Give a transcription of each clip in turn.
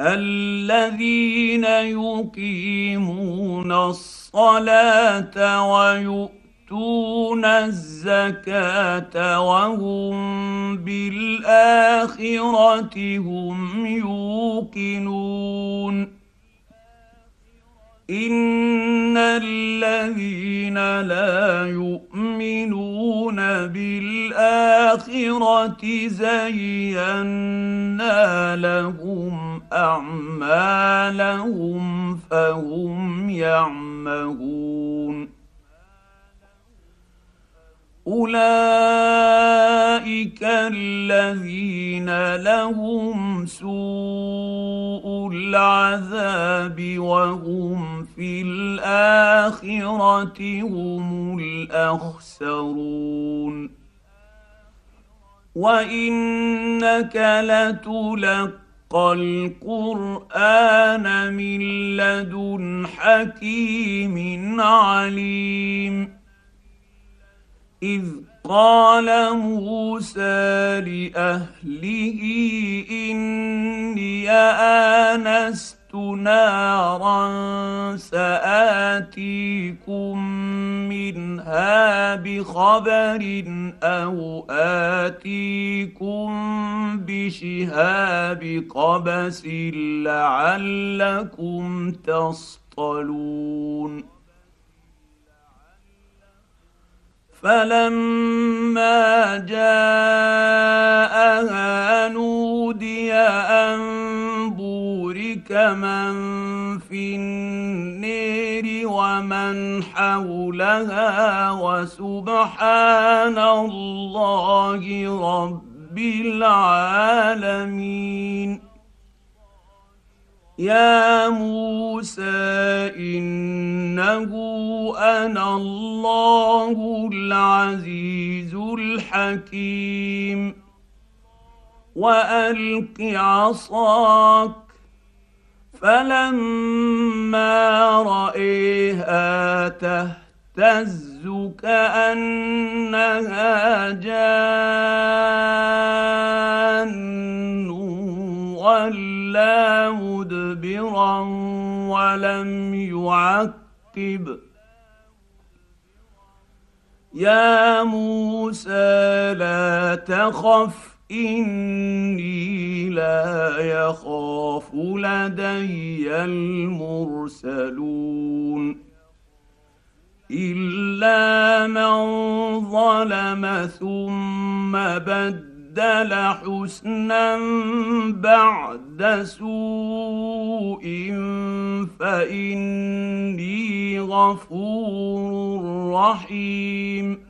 الذين يقيمون الصلاة ويؤتون الزكاة وهم بالآخرة هم يوقنون. ان الذين لا يؤمنون بالاخره زينا لهم اعمالهم فهم يعمهون اولئك الذين لهم سوء العذاب وهم في الاخره هم الاخسرون وانك لتلقى القران من لدن حكيم عليم إذ قال موسى لأهله إني آنست نارا سآتيكم منها بخبر أو آتيكم بشهاب قبس لعلكم تصطلون فلما جاءها نودي أن بورك من في النير ومن حولها وسبحان الله رب العالمين. يا موسى انه أنا الله العزيز الحكيم والق عصاك فلما رايها تهتز كانها جان ولا مدبرا ولم يعقب. يا موسى لا تخف اني لا يخاف لدي المرسلون. الا من ظلم ثم بدل بدل حسنا بعد سوء فإني غفور رحيم.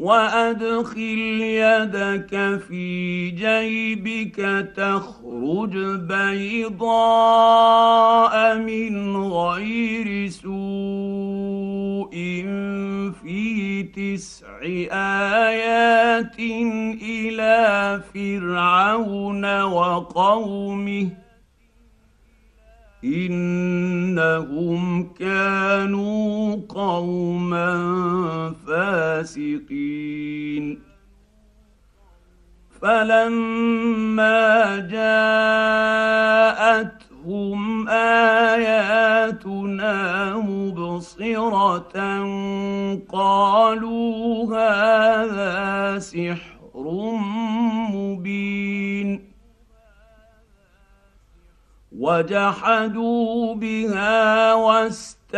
وادخل يدك في جيبك تخرج بيضاء من غير سوء في تسع ايات إلى فرعون وقومه إنهم كانوا قوما فاسقين. فلما جاءتهم آياتنا مبصرة قالوا هذا سحر مبين. وجحدوا بها واستيقنتها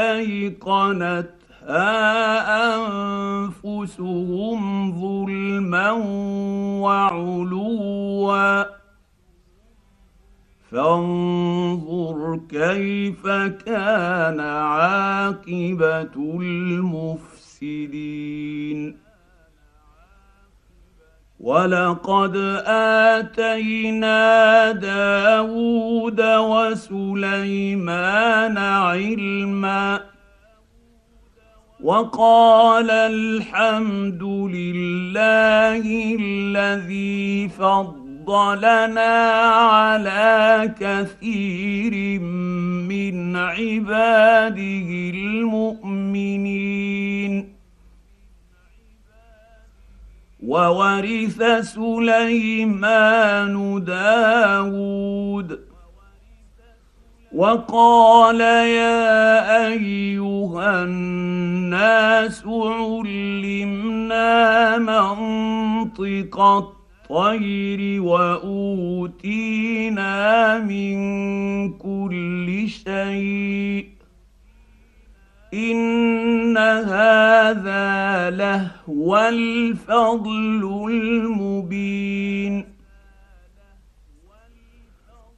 أنفسهم ظلما وعلوا. فانظر كيف كان عاقبة المفسدين. ولقد اتينا داود وسليمان علما وقال الحمد لله الذي فضلنا على كثير من عباده المؤمنين وورث سليمان داود. وقال يا أيها الناس علمنا منطق الطير وأوتينا من كل شيء. إن هذا لهو الفضل المبين.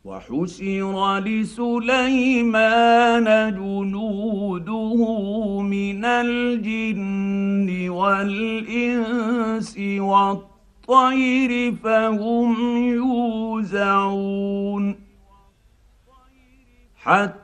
وحشر لسليمان جنوده من الجن والإنس والطير فهم يوزعون. حتى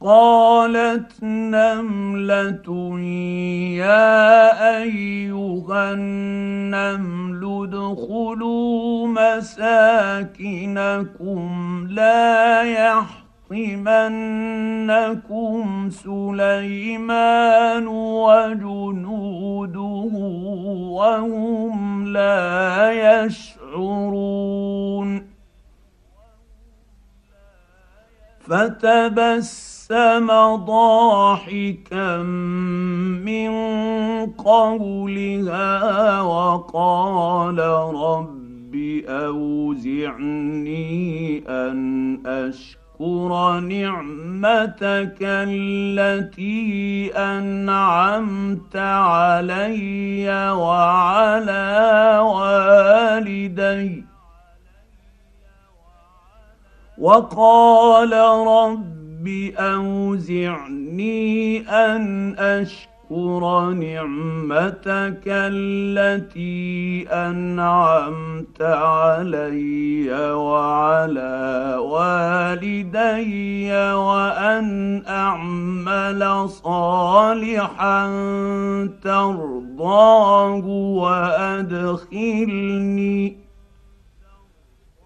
قالت نملة يا أيها النمل ادخلوا مساكنكم لا يحطمنكم سليمان وجنوده وهم لا يشعرون فتبسم ضاحكا من قولها وقال رب اوزعني ان اشكر نعمتك التي انعمت علي وعلى والدي وقال رب اوزعني ان اشكر نعمتك التي انعمت علي وعلى والدي وان اعمل صالحا ترضاه وادخلني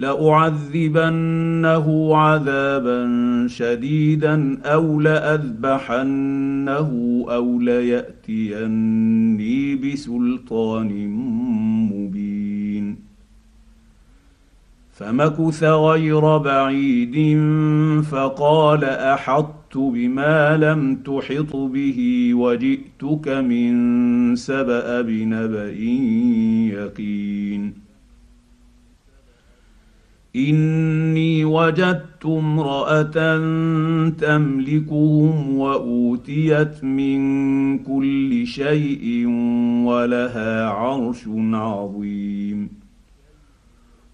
لأعذبنه عذابا شديدا أو لأذبحنه أو ليأتيني بسلطان مبين. فمكث غير بعيد فقال أحطت بما لم تحط به وجئتك من سبأ بنبأ يقين. إني وجدت امرأة تملكهم وأوتيت من كل شيء ولها عرش عظيم.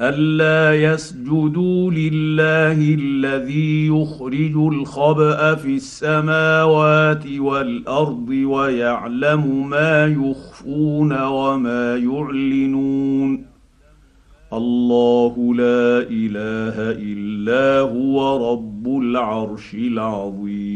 ألا يسجدوا لله الذي يخرج الخبأ في السماوات والأرض ويعلم ما يخفون وما يعلنون. الله لا إله إلا هو رب العرش العظيم.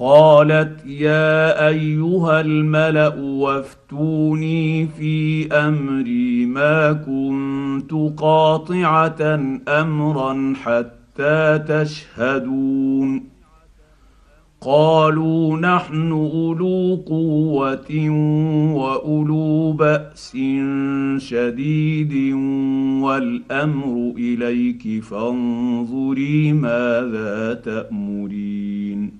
قالت يا أيها الملأ وافتوني في أمري ما كنت قاطعة أمرا حتى تشهدون. قالوا نحن أولو قوة وأولو بأس شديد والأمر إليك فانظري ماذا تأمرين.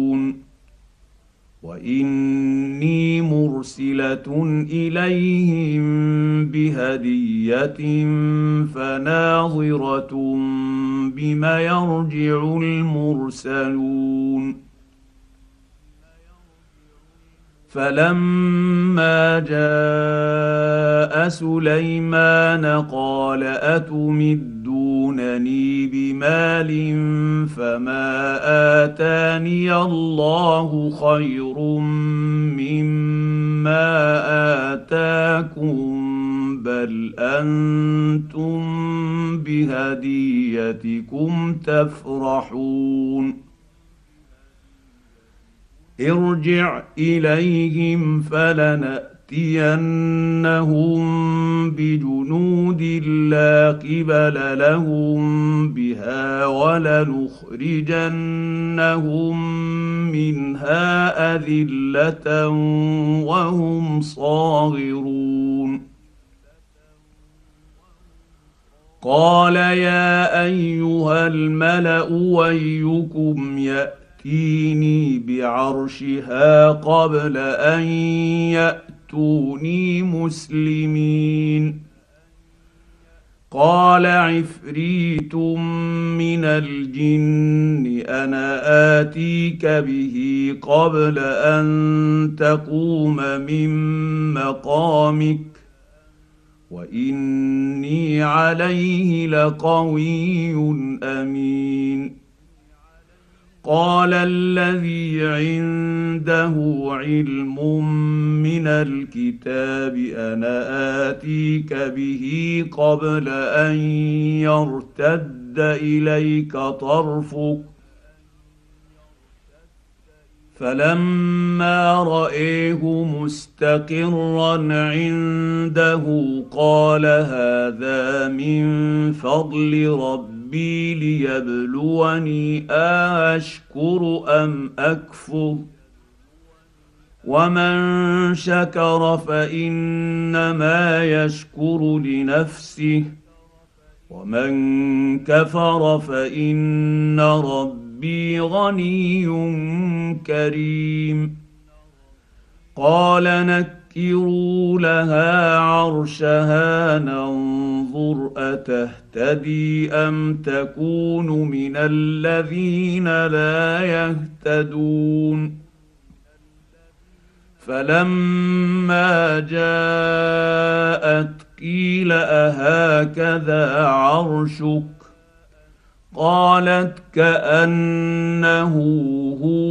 واني مرسله اليهم بهديه فناظره بم يرجع المرسلون فلما جاء سليمان قال اتمدونني بمال فما اتاني الله خير مما اتاكم بل أنتم بهديتكم تفرحون ارجع اليهم فلناتينهم بجنود لا قبل لهم بها ولنخرجنهم منها أذلة وهم صاغرون. قال يا أيها الملأ ويكم ياتي يأتيني بعرشها قبل أن ياتوني مسلمين. قال عفريت من الجن أنا آتيك به قبل أن تقوم من مقامك وإني عليه لقوي أمين. قال الذي عنده علم من الكتاب أنا آتيك به قبل أن يرتد إليك طرفك. فلما رأيه مستقرا عنده قال هذا من فضل ربي ليبلوني اشكر ام اكفر ومن شكر فانما يشكر لنفسه ومن كفر فان ربي ربي غني كريم قال نكروا لها عرشها ننظر اتهتدي ام تكون من الذين لا يهتدون فلما جاءت قيل اهكذا عرشك قالت كانه هو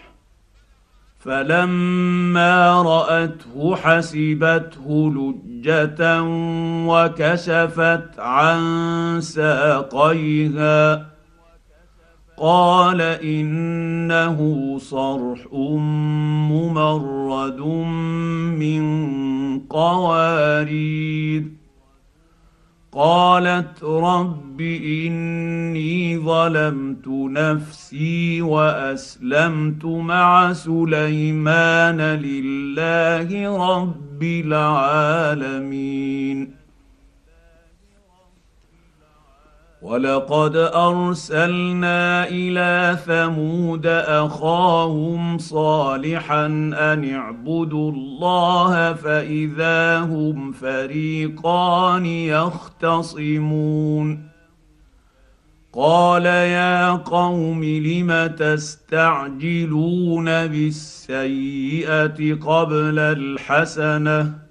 فلما رأته حسبته لجة وكشفت عن ساقيها. قال إنه صرح ممرد من قوارير. قالت رب إني ظلمت نفسي وأسلمت مع سليمان لله رب العالمين. ولقد ارسلنا إلى ثمود اخاهم صالحا ان اعبدوا الله فاذا هم فريقان يختصمون قال يا قوم لم تستعجلون بالسيئه قبل الحسنه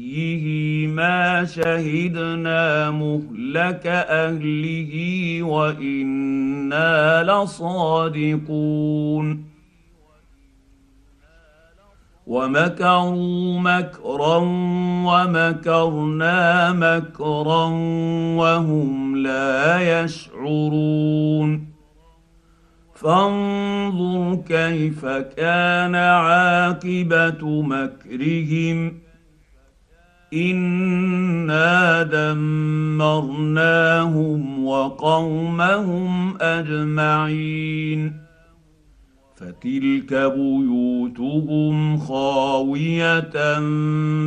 ما شهدنا مهلك أهله وإنا لصادقون. ومكروا مكرا ومكرنا مكرا وهم لا يشعرون. فانظر كيف كان عاقبة مكرهم. انا دمرناهم وقومهم اجمعين فتلك بيوتهم خاويه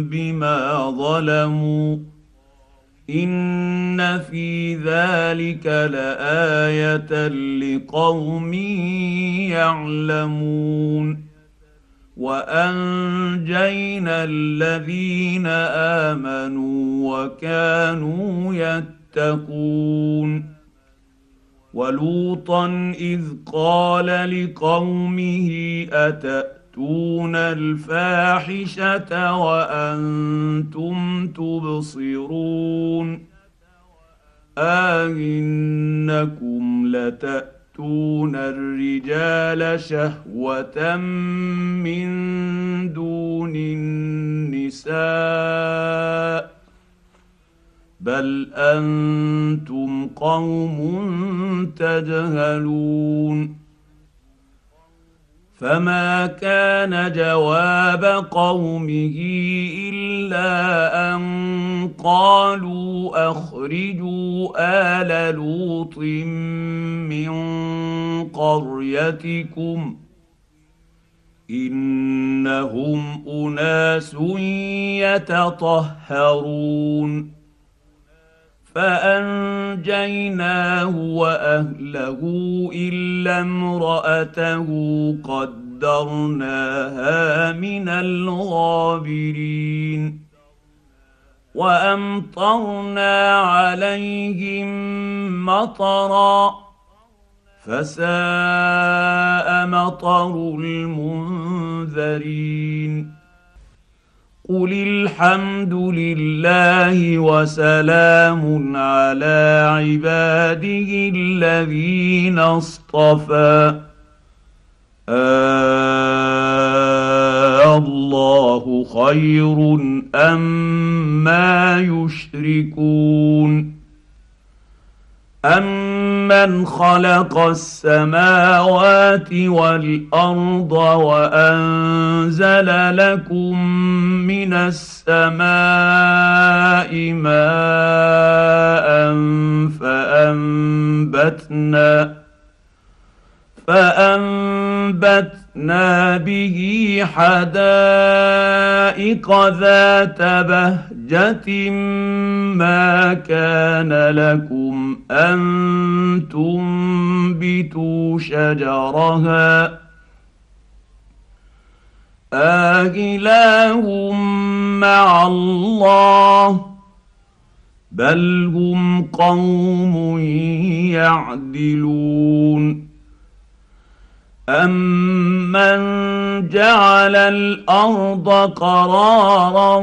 بما ظلموا ان في ذلك لايه لقوم يعلمون وأنجينا الذين آمنوا وكانوا يتقون ولوطا إذ قال لقومه أتأتون الفاحشة وأنتم تبصرون أئنكم لتأتون الرجال شهوة من دون النساء بل أنتم قوم تجهلون فما كان جواب قومه إلا أن قالوا أخرجوا آل لوط من قريتكم إنهم أناس يتطهرون فأنجيناه وأهله إلا امرأته قدرناها من الغابرين وأمطرنا عليهم مطرا فساء مطر المنذرين. قل الحمد لله وسلام على عباده الذين اصطفى. آه الله خير أم ما يشركون. امن خلق السماوات والارض وانزل لكم من السماء ماء فانبتنا فانبتنا به حدائق ذات بهجه ما كان لكم ان تنبتوا شجرها آله مع الله بل هم قوم يعدلون امن جعل الأرض قرارا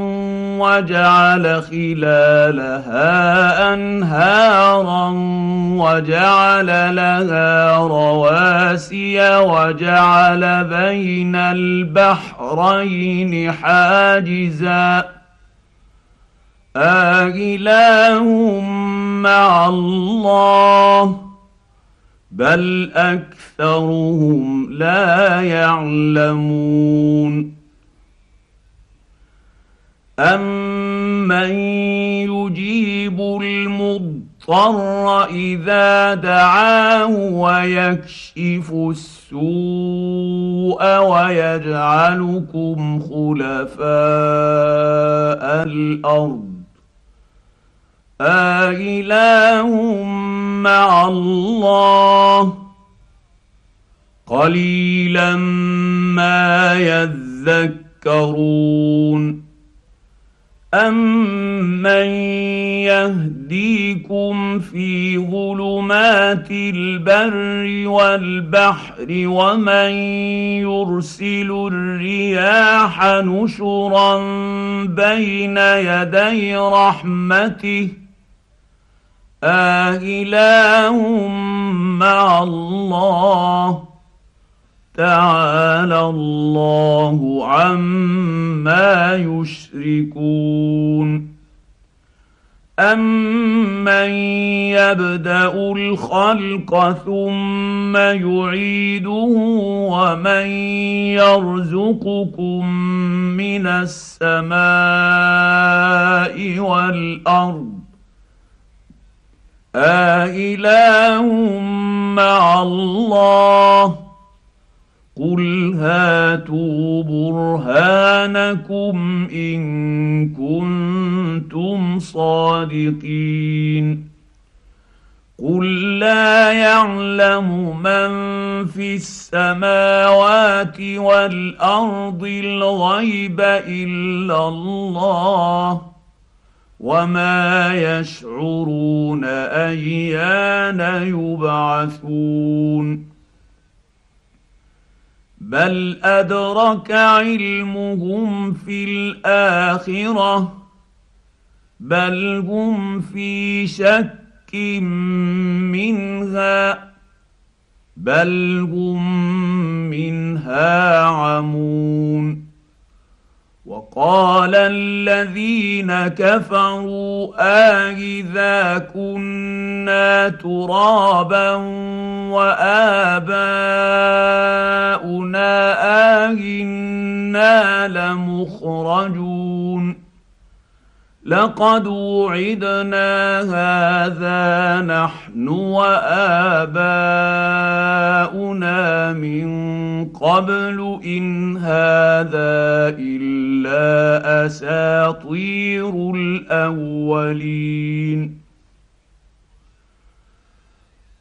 وجعل خلالها انهارا وجعل لها رواسي وجعل بين البحرين حاجزا آله مع الله بل اكثرهم لا يعلمون امن يجيب المضطر اذا دعاه ويكشف السوء ويجعلكم خلفاء الأرض آله مع الله. قليلا ما يذكرون. امن يهديكم في ظلمات البر والبحر ومن يرسل الرياح نشرا بين يدي رحمته آله مع الله تعالى الله عما يشركون. امن يبدا الخلق ثم يعيده ومن يرزقكم من السماء والارض أإله مع الله. قل هاتوا برهانكم إن كنتم صادقين. قل لا يعلم من في السماوات والارض الغيب الا الله. وما يشعرون ايان يبعثون بل ادرك علمهم في الاخره بل هم في شك منها بل هم منها عمون وقال الذين كفروا آإذا كنا ترابا وآباؤنا آهنا لمخرجون لقد وعدنا هذا نحن وآباؤنا من قبل إن هذا إلا أساطير الأولين.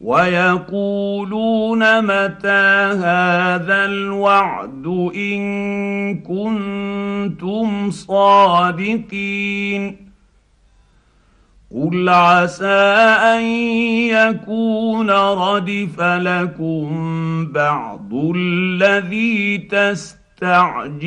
ويقولون متى هذا الوعد إن كنتم صادقين قل عسى أن يكون ردف لكم بعض الذي تستعجلون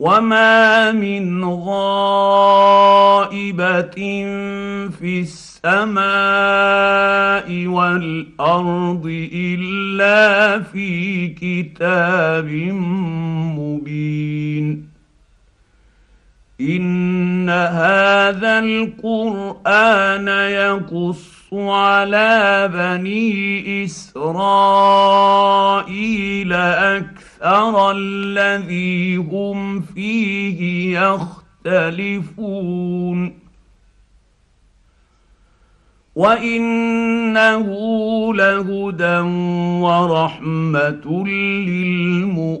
وما من غائبه في السماء والارض الا في كتاب مبين ان هذا القران يقص على بني إسرائيل أكثر الذي هم فيه يختلفون. وإنه لهدى ورحمة للمؤمنين.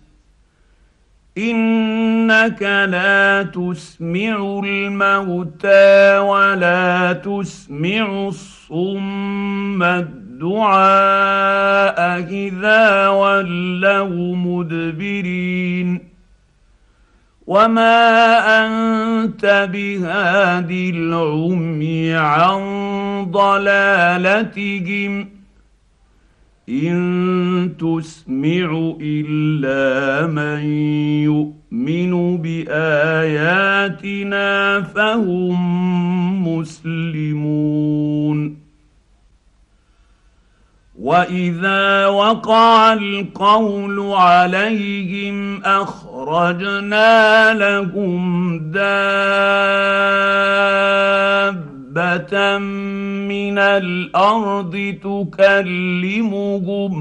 إنك لا تسمع الموتى ولا تسمع الصم الدعاء إذا ولوا مدبرين. وما أنت بهاد العمي عن ضلالتهم. إن تسمع إلا من يؤمن بآياتنا فهم مسلمون. وإذا وقع القول عليهم أخرجنا لهم دابة حبة من الأرض تكلمهم.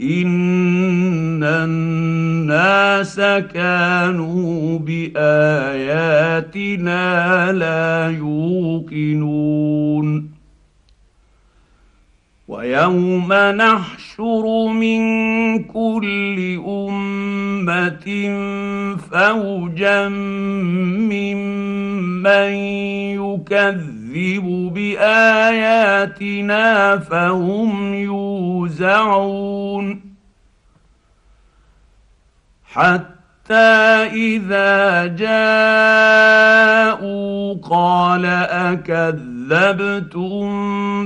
إن الناس كانوا بآياتنا لا يوقنون. ويوم نحشر من كل أمة فوجا ممن يكذب بآياتنا فهم يوزعون. حتى اذا جاءوا قال اكذب كذبتم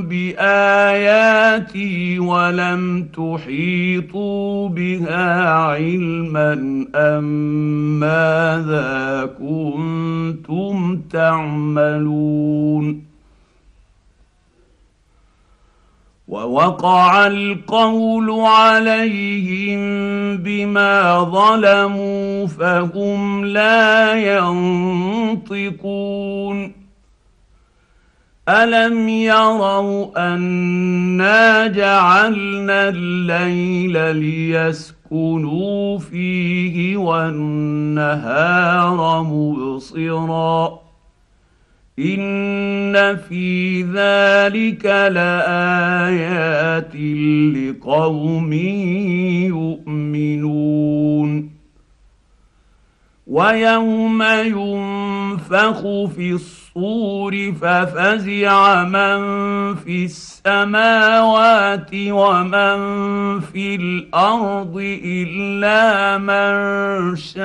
باياتي ولم تحيطوا بها علما ام ماذا كنتم تعملون ووقع القول عليهم بما ظلموا فهم لا ينطقون. ألم يروا أنا جعلنا الليل ليسكنوا فيه والنهار مبصرا ان في ذلك لايات لقوم يؤمنون ويوم ينفخ في الصور ففزع من في السماوات ومن في الأرض الا من شاء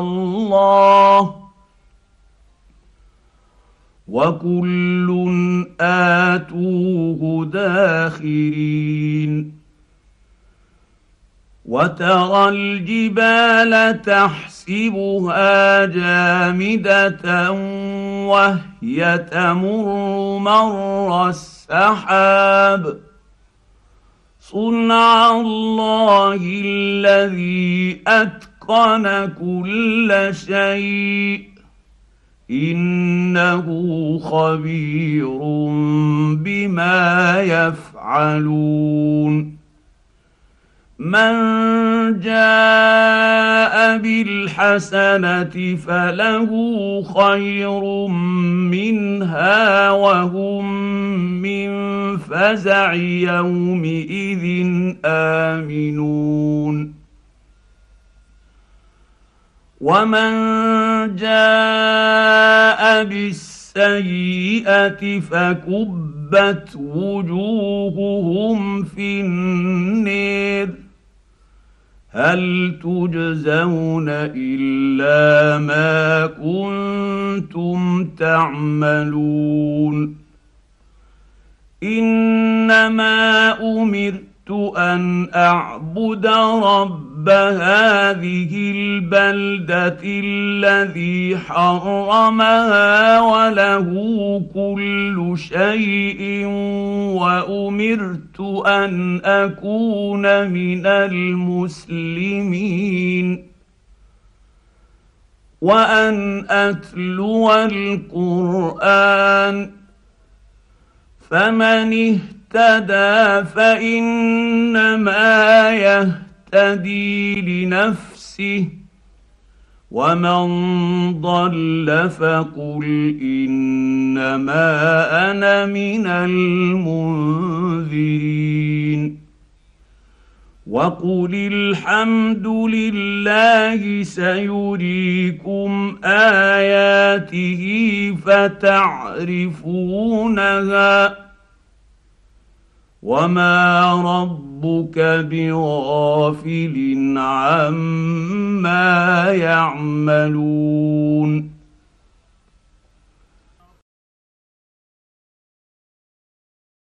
الله وكل اتوه داخرين وترى الجبال تحسبها جامده وهي تمر مر السحاب صنع الله الذي اتقن كل شيء إنه خبير بما يفعلون. من جاء بالحسنة فله خير منها وهم من فزع يومئذ آمنون. ومن جاء بالسيئه فكبت وجوههم في النير هل تجزون الا ما كنتم تعملون انما امرت ان اعبد رب هذه البلده الذي حرمها وله كل شيء وامرت ان اكون من المسلمين وان اتلو القران فمن اهتدى فانما يهتدي لنفسه ومن ضل فقل إنما أنا من المنذرين. وقل الحمد لله سيريكم آياته فتعرفونها وما ربك بغافل عما يعملون